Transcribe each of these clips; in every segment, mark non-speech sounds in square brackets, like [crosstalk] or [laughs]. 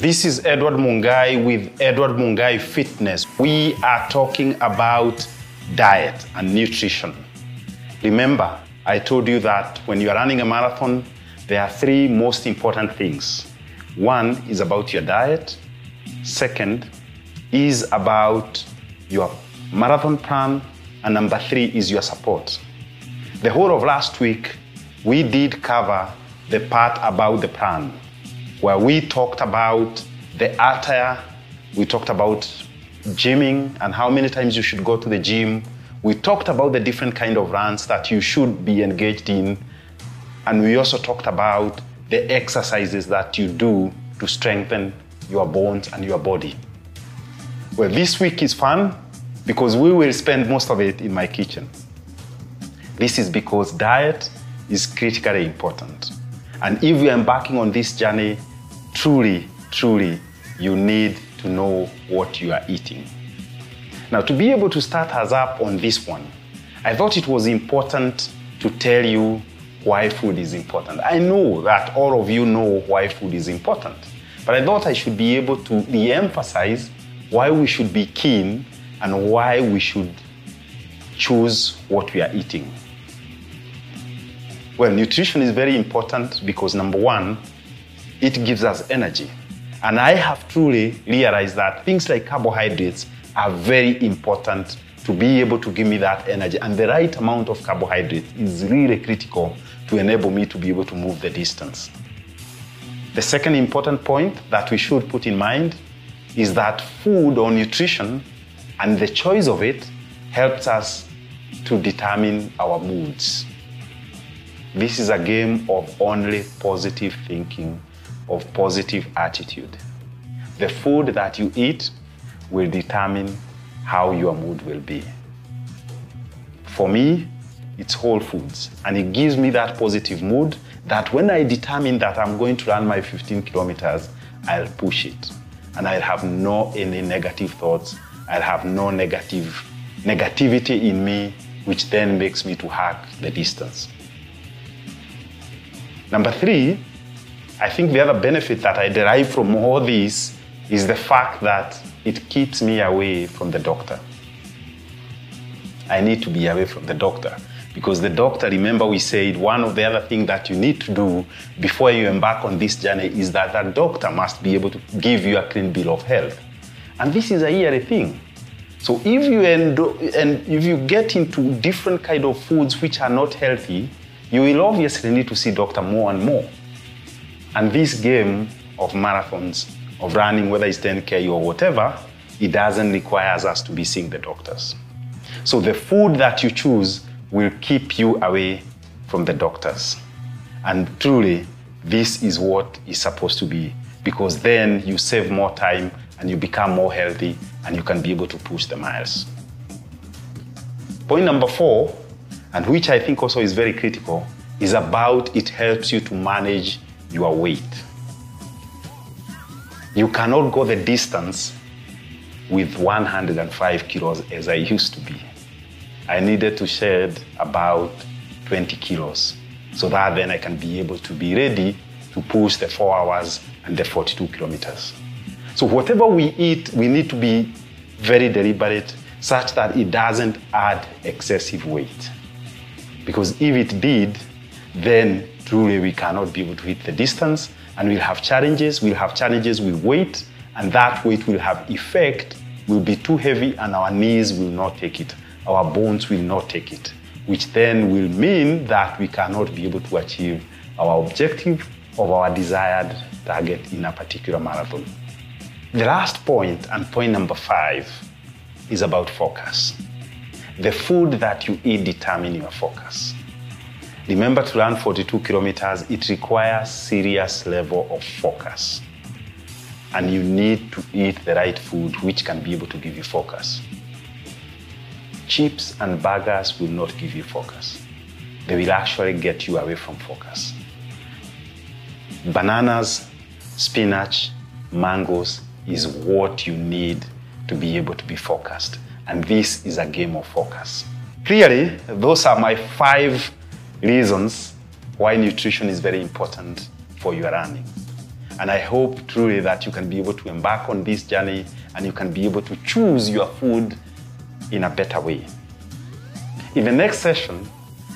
This is Edward Mungai with Edward Mungai Fitness. We are talking about diet and nutrition. Remember, I told you that when you are running a marathon, there are three most important things. One is about your diet, second is about your marathon plan, and number three is your support. The whole of last week, we did cover the part about the plan where we talked about the attire, we talked about gymming and how many times you should go to the gym. We talked about the different kind of runs that you should be engaged in. And we also talked about the exercises that you do to strengthen your bones and your body. Well, this week is fun because we will spend most of it in my kitchen. This is because diet is critically important. And if you're embarking on this journey, truly, truly, you need to know what you are eating. Now, to be able to start us up on this one, I thought it was important to tell you why food is important. I know that all of you know why food is important, but I thought I should be able to re emphasize why we should be keen and why we should choose what we are eating. Well, nutrition is very important because number one, it gives us energy. And I have truly realized that things like carbohydrates are very important to be able to give me that energy. And the right amount of carbohydrate is really critical to enable me to be able to move the distance. The second important point that we should put in mind is that food or nutrition and the choice of it helps us to determine our moods. This is a game of only positive thinking, of positive attitude. The food that you eat will determine how your mood will be. For me, it's whole foods, and it gives me that positive mood that when I determine that I'm going to run my 15 kilometers, I'll push it. And I'll have no any negative thoughts. I'll have no negative negativity in me, which then makes me to hack the distance. Number three, I think the other benefit that I derive from all this is the fact that it keeps me away from the doctor. I need to be away from the doctor because the doctor, remember we said one of the other things that you need to do before you embark on this journey is that that doctor must be able to give you a clean bill of health. And this is a yearly thing. So if you endo- and if you get into different kind of foods which are not healthy, you will obviously need to see doctor more and more. And this game of marathons, of running, whether it's 10K or whatever, it doesn't require us to be seeing the doctors. So the food that you choose will keep you away from the doctors. And truly, this is what is supposed to be because then you save more time and you become more healthy and you can be able to push the miles. Point number four, and which I think also is very critical, is about it helps you to manage your weight. You cannot go the distance with 105 kilos as I used to be. I needed to shed about 20 kilos so that then I can be able to be ready to push the four hours and the 42 kilometers. So, whatever we eat, we need to be very deliberate such that it doesn't add excessive weight. Because if it did, then truly we cannot be able to hit the distance and we'll have challenges. We'll have challenges with weight, and that weight will have effect, will be too heavy, and our knees will not take it. Our bones will not take it, which then will mean that we cannot be able to achieve our objective of our desired target in a particular marathon. The last point, and point number five, is about focus. The food that you eat determine your focus. Remember to run 42 kilometers, it requires serious level of focus. And you need to eat the right food which can be able to give you focus. Chips and burgers will not give you focus. They will actually get you away from focus. Bananas, spinach, mangoes is what you need to be able to be focused. And this is a game of focus. Clearly, those are my five reasons why nutrition is very important for your running. And I hope truly that you can be able to embark on this journey and you can be able to choose your food in a better way. In the next session,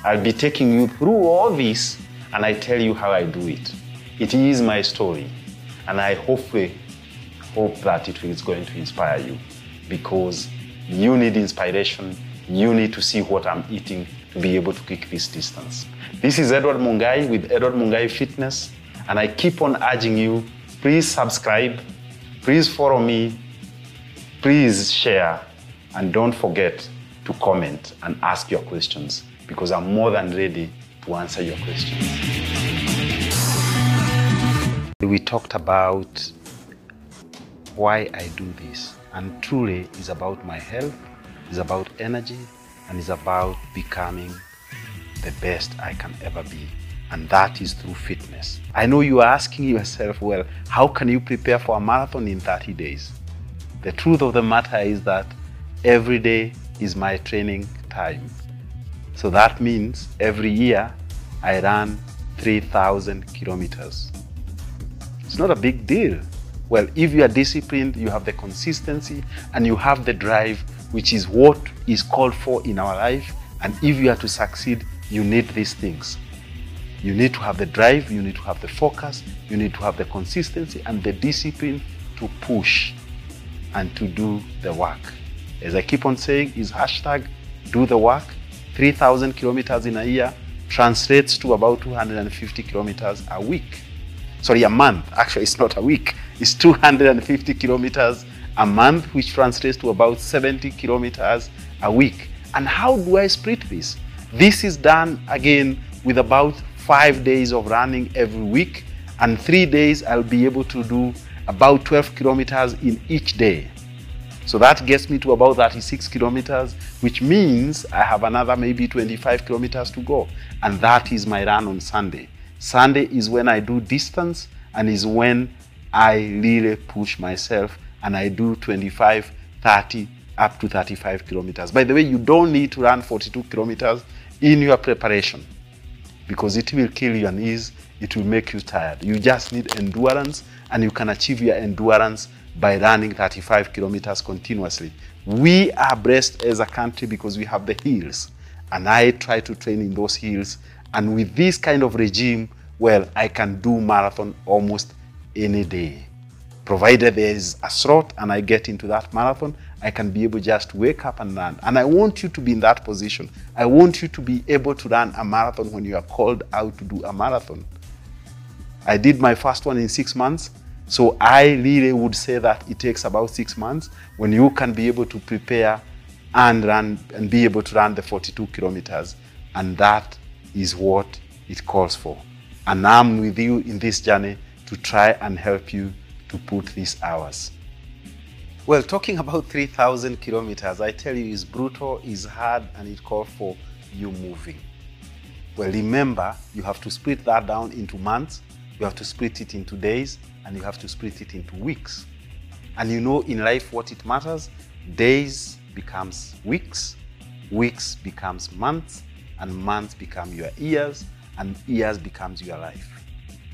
I'll be taking you through all this and I tell you how I do it. It is my story, and I hopefully hope that it is going to inspire you because you need inspiration. You need to see what I'm eating to be able to kick this distance. This is Edward Mungai with Edward Mungai Fitness, and I keep on urging you please subscribe, please follow me, please share, and don't forget to comment and ask your questions because I'm more than ready to answer your questions. We talked about why I do this, and truly it's about my health, is about energy, and is about becoming the best I can ever be. And that is through fitness. I know you are asking yourself, well, how can you prepare for a marathon in 30 days? The truth of the matter is that every day is my training time. So that means every year I run 3,000 kilometers. It's not a big deal. Well, if you are disciplined, you have the consistency, and you have the drive, which is what is called for in our life. And if you are to succeed, you need these things. You need to have the drive, you need to have the focus, you need to have the consistency and the discipline to push and to do the work. As I keep on saying, is hashtag do the work. 3,000 kilometers in a year translates to about 250 kilometers a week. Sorry, a month. Actually, it's not a week. It's 250 kilometers a month, which translates to about 70 kilometers a week. And how do I split this? This is done again with about five days of running every week, and three days I'll be able to do about 12 kilometers in each day. So that gets me to about 36 kilometers, which means I have another maybe 25 kilometers to go. And that is my run on Sunday. Sunday is when I do distance and is when I really push myself and I do 25, 30, up to 35 kilometers. By the way, you don't need to run 42 kilometers in your preparation because it will kill your knees, it will make you tired. You just need endurance and you can achieve your endurance by running 35 kilometers continuously. We are blessed as a country because we have the hills and I try to train in those hills and with this kind of regime, well, I can do marathon almost any day. Provided there is a slot and I get into that marathon, I can be able just wake up and run. And I want you to be in that position. I want you to be able to run a marathon when you are called out to do a marathon. I did my first one in six months. So I really would say that it takes about six months when you can be able to prepare and run and be able to run the 42 kilometers. And that is what it calls for. And I'm with you in this journey to try and help you to put these hours. Well, talking about 3,000 kilometers, I tell you, is brutal, is hard, and it calls for you moving. Well, remember, you have to split that down into months, you have to split it into days, and you have to split it into weeks. And you know in life what it matters? Days becomes weeks, weeks becomes months, and months become your years, and years becomes your life.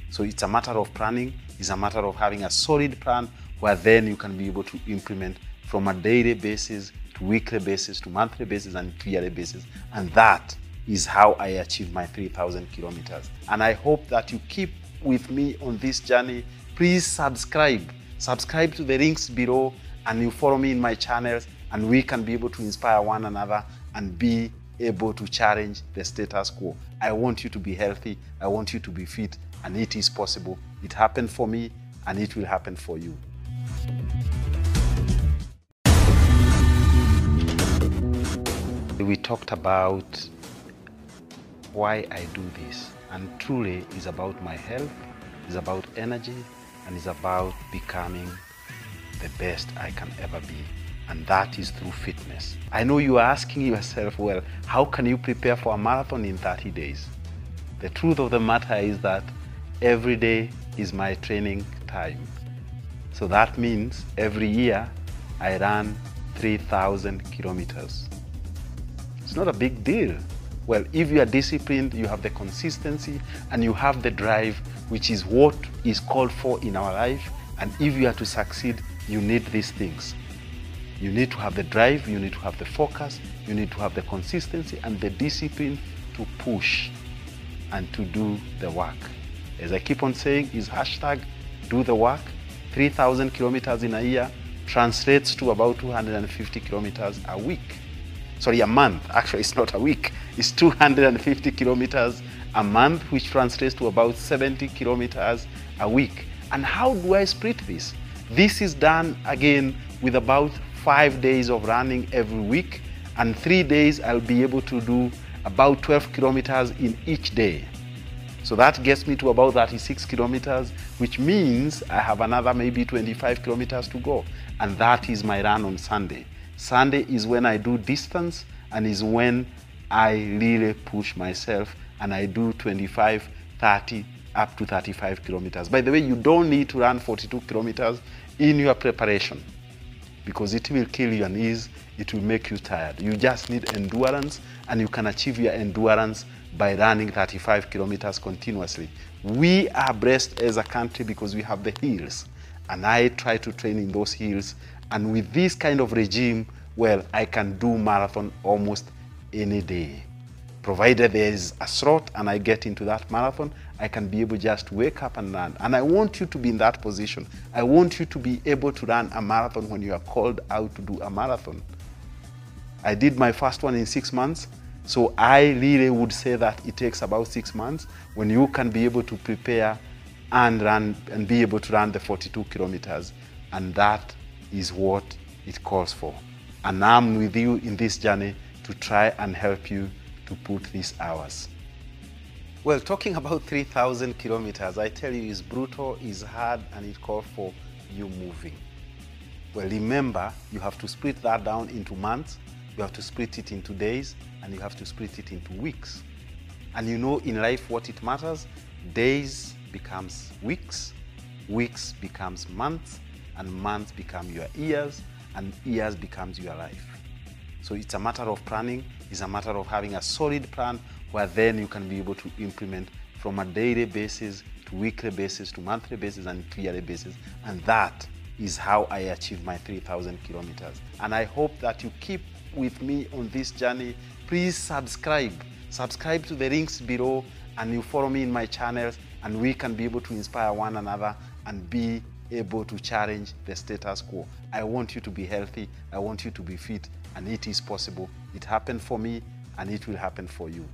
So it's a matter of planning, it's a matter of having a solid plan where then you can be able to implement from a daily basis to weekly basis to monthly basis and yearly basis. And that is how I achieve my 3,000 kilometers. And I hope that you keep with me on this journey. Please subscribe. Subscribe to the links below and you follow me in my channels and we can be able to inspire one another and be able to challenge the status quo. I want you to be healthy. I want you to be fit and it is possible. It happened for me and it will happen for you. We talked about why I do this, and truly is about my health, is about energy, and is about becoming the best I can ever be. And that is through fitness. I know you are asking yourself, well, how can you prepare for a marathon in 30 days? The truth of the matter is that every day is my training time. So that means every year I run 3,000 kilometers. It's not a big deal. Well, if you are disciplined, you have the consistency, and you have the drive, which is what is called for in our life. And if you are to succeed, you need these things. You need to have the drive, you need to have the focus, you need to have the consistency and the discipline to push and to do the work. As I keep on saying, is hashtag do the work. 3,000 kilometers in a year translates to about 250 kilometers a week. Sorry, a month. Actually, it's not a week. It's 250 kilometers a month, which translates to about 70 kilometers a week. And how do I split this? This is done again with about five days of running every week, and three days I'll be able to do about 12 kilometers in each day. So that gets me to about 36 kilometers, which means I have another maybe 25 kilometers to go. And that is my run on Sunday. Sunday is when I do distance and is when I really push myself and I do 25, 30, up to 35 kilometers. By the way, you don't need to run 42 kilometers in your preparation because it will kill your knees, it will make you tired. You just need endurance and you can achieve your endurance by running 35 kilometers continuously. We are blessed as a country because we have the hills and I try to train in those hills and with this kind of regime, well, I can do marathon almost any day. Provided there is a slot and I get into that marathon, I can be able just to wake up and run. And I want you to be in that position. I want you to be able to run a marathon when you are called out to do a marathon. I did my first one in six months. So I really would say that it takes about six months when you can be able to prepare and run and be able to run the 42 kilometers. And that is what it calls for. And I'm with you in this journey to try and help you to put these hours. Well, talking about 3,000 kilometers, I tell you, is brutal, is hard, and it calls for you moving. Well, remember, you have to split that down into months, you have to split it into days, and you have to split it into weeks. And you know in life what it matters? Days becomes weeks, weeks becomes months, and months become your years, and years becomes your life. So it's a matter of planning, it's a matter of having a solid plan where then you can be able to implement from a daily basis to weekly basis to monthly basis and yearly basis. And that is how I achieve my 3,000 kilometers. And I hope that you keep with me on this journey. Please subscribe. Subscribe to the links below and you follow me in my channels and we can be able to inspire one another and be able to challenge the status quo. I want you to be healthy. I want you to be fit and it is possible. It happened for me and it will happen for you.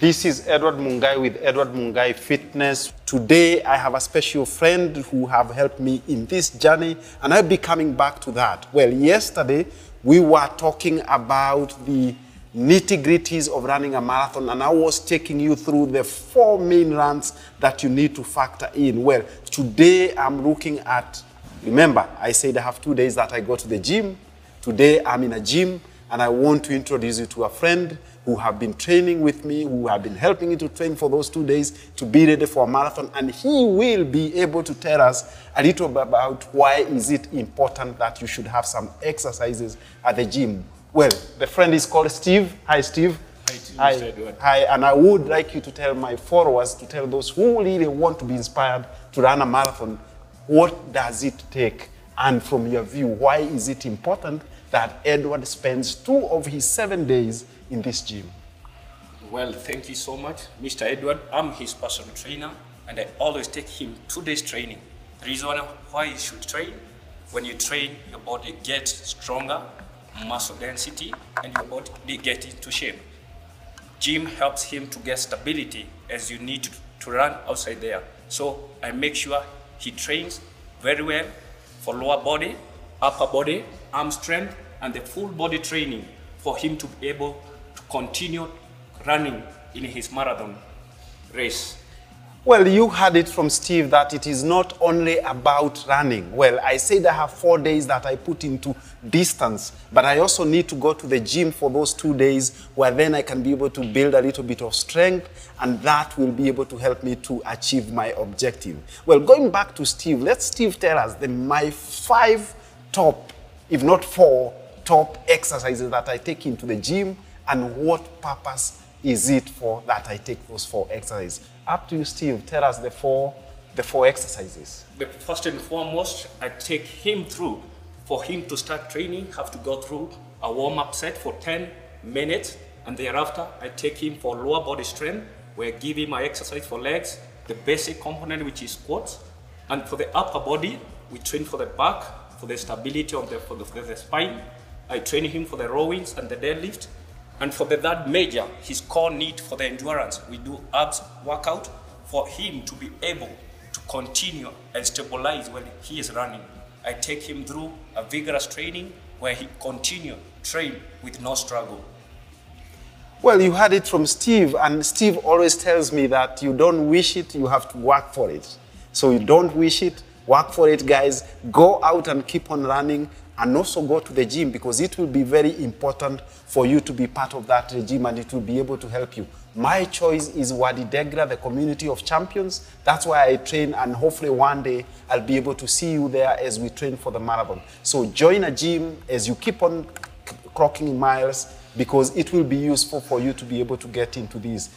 This is Edward Mungai with Edward Mungai Fitness. Today I have a special friend who have helped me in this journey and I'll be coming back to that. Well, yesterday we were talking about the nitty-gritties of running a marathon and I was taking you through the four main runs that you need to factor in. Well, today I'm looking at, remember I said I have two days that I go to the gym. Today I'm in a gym and I want to introduce you to a friend who have been training with me, who have been helping me to train for those two days to be ready for a marathon. And he will be able to tell us a little bit about why is it important that you should have some exercises at the gym. Well, the friend is called Steve. Hi, Steve. Hi, Hi. Hi, and I would like you to tell my followers, to tell those who really want to be inspired to run a marathon, what does it take? And from your view, why is it important that Edward spends two of his seven days in this gym? Well, thank you so much, Mr. Edward. I'm his personal trainer, and I always take him two days training. The reason why you should train, when you train, your body gets stronger, muscle density, and your body gets into shape. Gym helps him to get stability as you need to, to run outside there. So I make sure he trains very well for lower body, upper body, arm strength, and the full body training for him to be able to continue running in his marathon race. Well, you heard it from Steve that it is not only about running. Well, I said I have four days that I put into distance, but I also need to go to the gym for those two days where then I can be able to build a little bit of strength and that will be able to help me to achieve my objective. Well, going back to Steve, let Steve tell us the, my five top, if not four, top exercises that I take into the gym and what purpose is it for that I take those four exercises? Up to you, Steve. Tell us the four, the four exercises. The first and foremost, I take him through. For him to start training, have to go through a warm-up set for 10 minutes, and thereafter, I take him for lower body strength, where I give him my exercise for legs, the basic component which is squats, and for the upper body, we train for the back, for the stability of the, for the, for the spine. I train him for the rowings and the deadlift. And for the third major, his core need for the endurance, we do abs workout for him to be able to continue and stabilize when he is running. I take him through a vigorous training where he continue train with no struggle. Well, you heard it from Steve, and Steve always tells me that you don't wish it, you have to work for it. So you don't wish it, work for it, guys. Go out and keep on running, and also go to the gym because it will be very important for you to be part of that regime and it will be able to help you. My choice is Wadi Degra, the community of champions. That's why I train, and hopefully one day I'll be able to see you there as we train for the marathon. So join a gym as you keep on clocking miles because it will be useful for you to be able to get into these.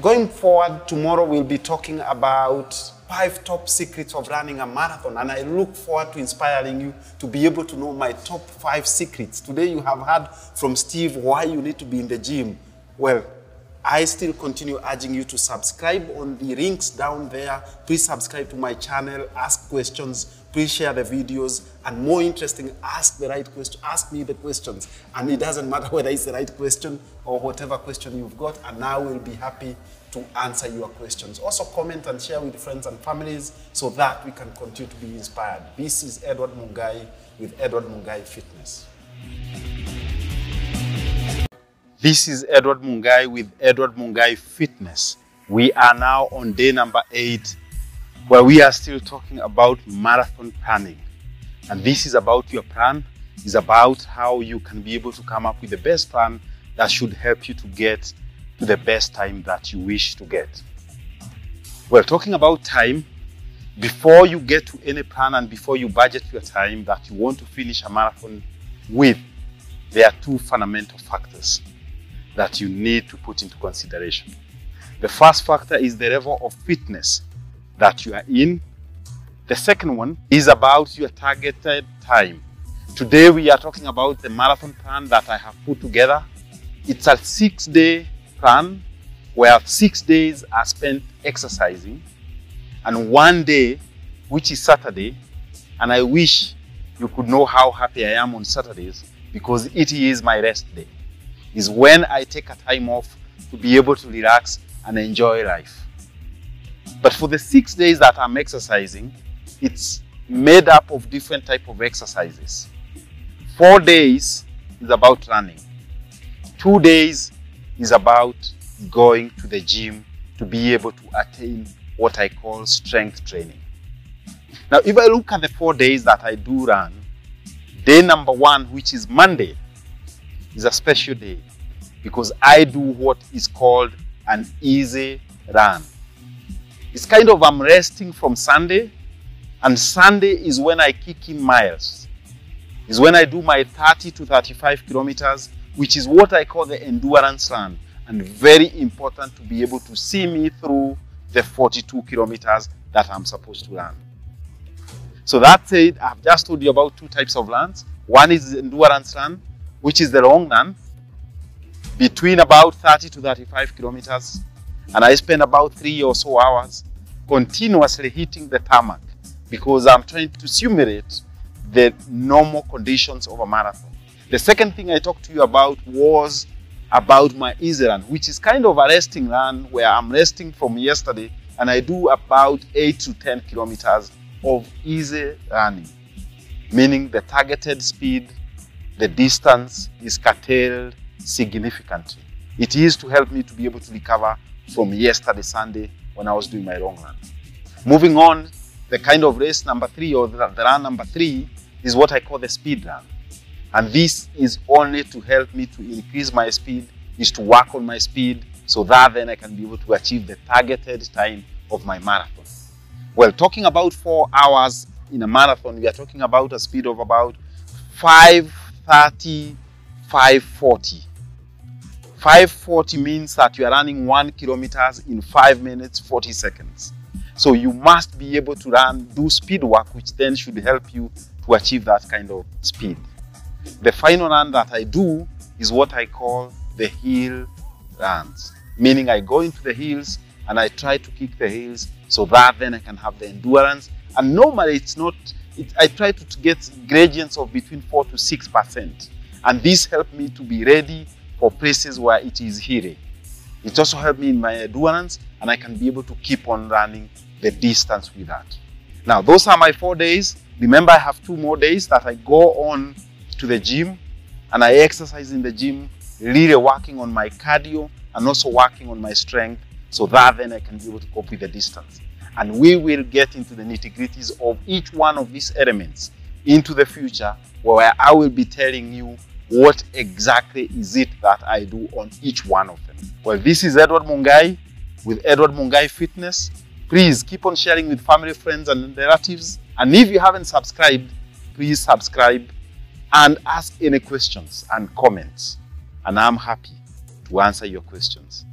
Going forward, tomorrow we'll be talking about five top secrets of running a marathon, and I look forward to inspiring you to be able to know my top five secrets. Today you have heard from Steve why you need to be in the gym. Well, I still continue urging you to subscribe on the links down there. Please subscribe to my channel, ask questions, please share the videos, and more interesting, ask the right question, ask me the questions. And it doesn't matter [laughs] whether it's the right question or whatever question you've got, and I will be happy to answer your questions. Also comment and share with friends and families so that we can continue to be inspired. This is Edward Mungai with Edward Mungai Fitness. This is Edward Mungai with Edward Mungai Fitness. We are now on day number eight, where we are still talking about marathon planning. And this is about your plan, is about how you can be able to come up with the best plan that should help you to get to the best time that you wish to get. Well, talking about time, before you get to any plan and before you budget your time that you want to finish a marathon with, there are two fundamental factors that you need to put into consideration. The first factor is the level of fitness that you are in. The second one is about your targeted time. Today we are talking about the marathon plan that I have put together. It's a six day plan where six days are spent exercising and one day, which is Saturday, and I wish you could know how happy I am on Saturdays because it is my rest day is when I take a time off to be able to relax and enjoy life. But for the six days that I'm exercising, it's made up of different type of exercises. Four days is about running. Two days is about going to the gym to be able to attain what I call strength training. Now, if I look at the four days that I do run, day number one, which is Monday, is a special day because I do what is called an easy run. It's kind of I'm resting from Sunday, and Sunday is when I kick in miles. Is when I do my 30 to 35 kilometers, which is what I call the endurance run, and very important to be able to see me through the 42 kilometers that I'm supposed to run. So that said, I've just told you about two types of runs. One is endurance run, which is the long run, between about 30 to 35 kilometers. And I spend about three or so hours continuously hitting the tarmac because I'm trying to simulate the normal conditions of a marathon. The second thing I talked to you about was about my easy run, which is kind of a resting run where I'm resting from yesterday and I do about 8 to 10 kilometers of easy running, meaning the targeted speed the distance is curtailed significantly. It is to help me to be able to recover from yesterday Sunday when I was doing my long run. Moving on, the kind of race number three or the, run number three is what I call the speed run. And this is only to help me to increase my speed, is to work on my speed so that then I can be able to achieve the targeted time of my marathon. Well, talking about four hours in a marathon, we are talking about a speed of about five 30, 540. 540 means that you are running one kilometers in five minutes, 40 seconds. So you must be able to run, do speed work, which then should help you to achieve that kind of speed. The final run that I do is what I call the hill runs, meaning I go into the hills and I try to kick the hills so that then I can have the endurance. And normally it's not, it, I try to get gradients of between 4 to 6%. And this helped me to be ready for places where it is hilly. It also helped me in my endurance and I can be able to keep on running the distance with that. Now, those are my four days. Remember, I have two more days that I go on to the gym and I exercise in the gym, really working on my cardio and also working on my strength so that then I can be able to cope with the distance. And we will get into the nitty gritties of each one of these elements into the future where I will be telling you what exactly is it that I do on each one of them. Well, this is Edward Mungai with Edward Mungai Fitness. Please keep on sharing with family, friends, and relatives. And if you haven't subscribed, please subscribe and ask any questions and comments. And I'm happy to answer your questions.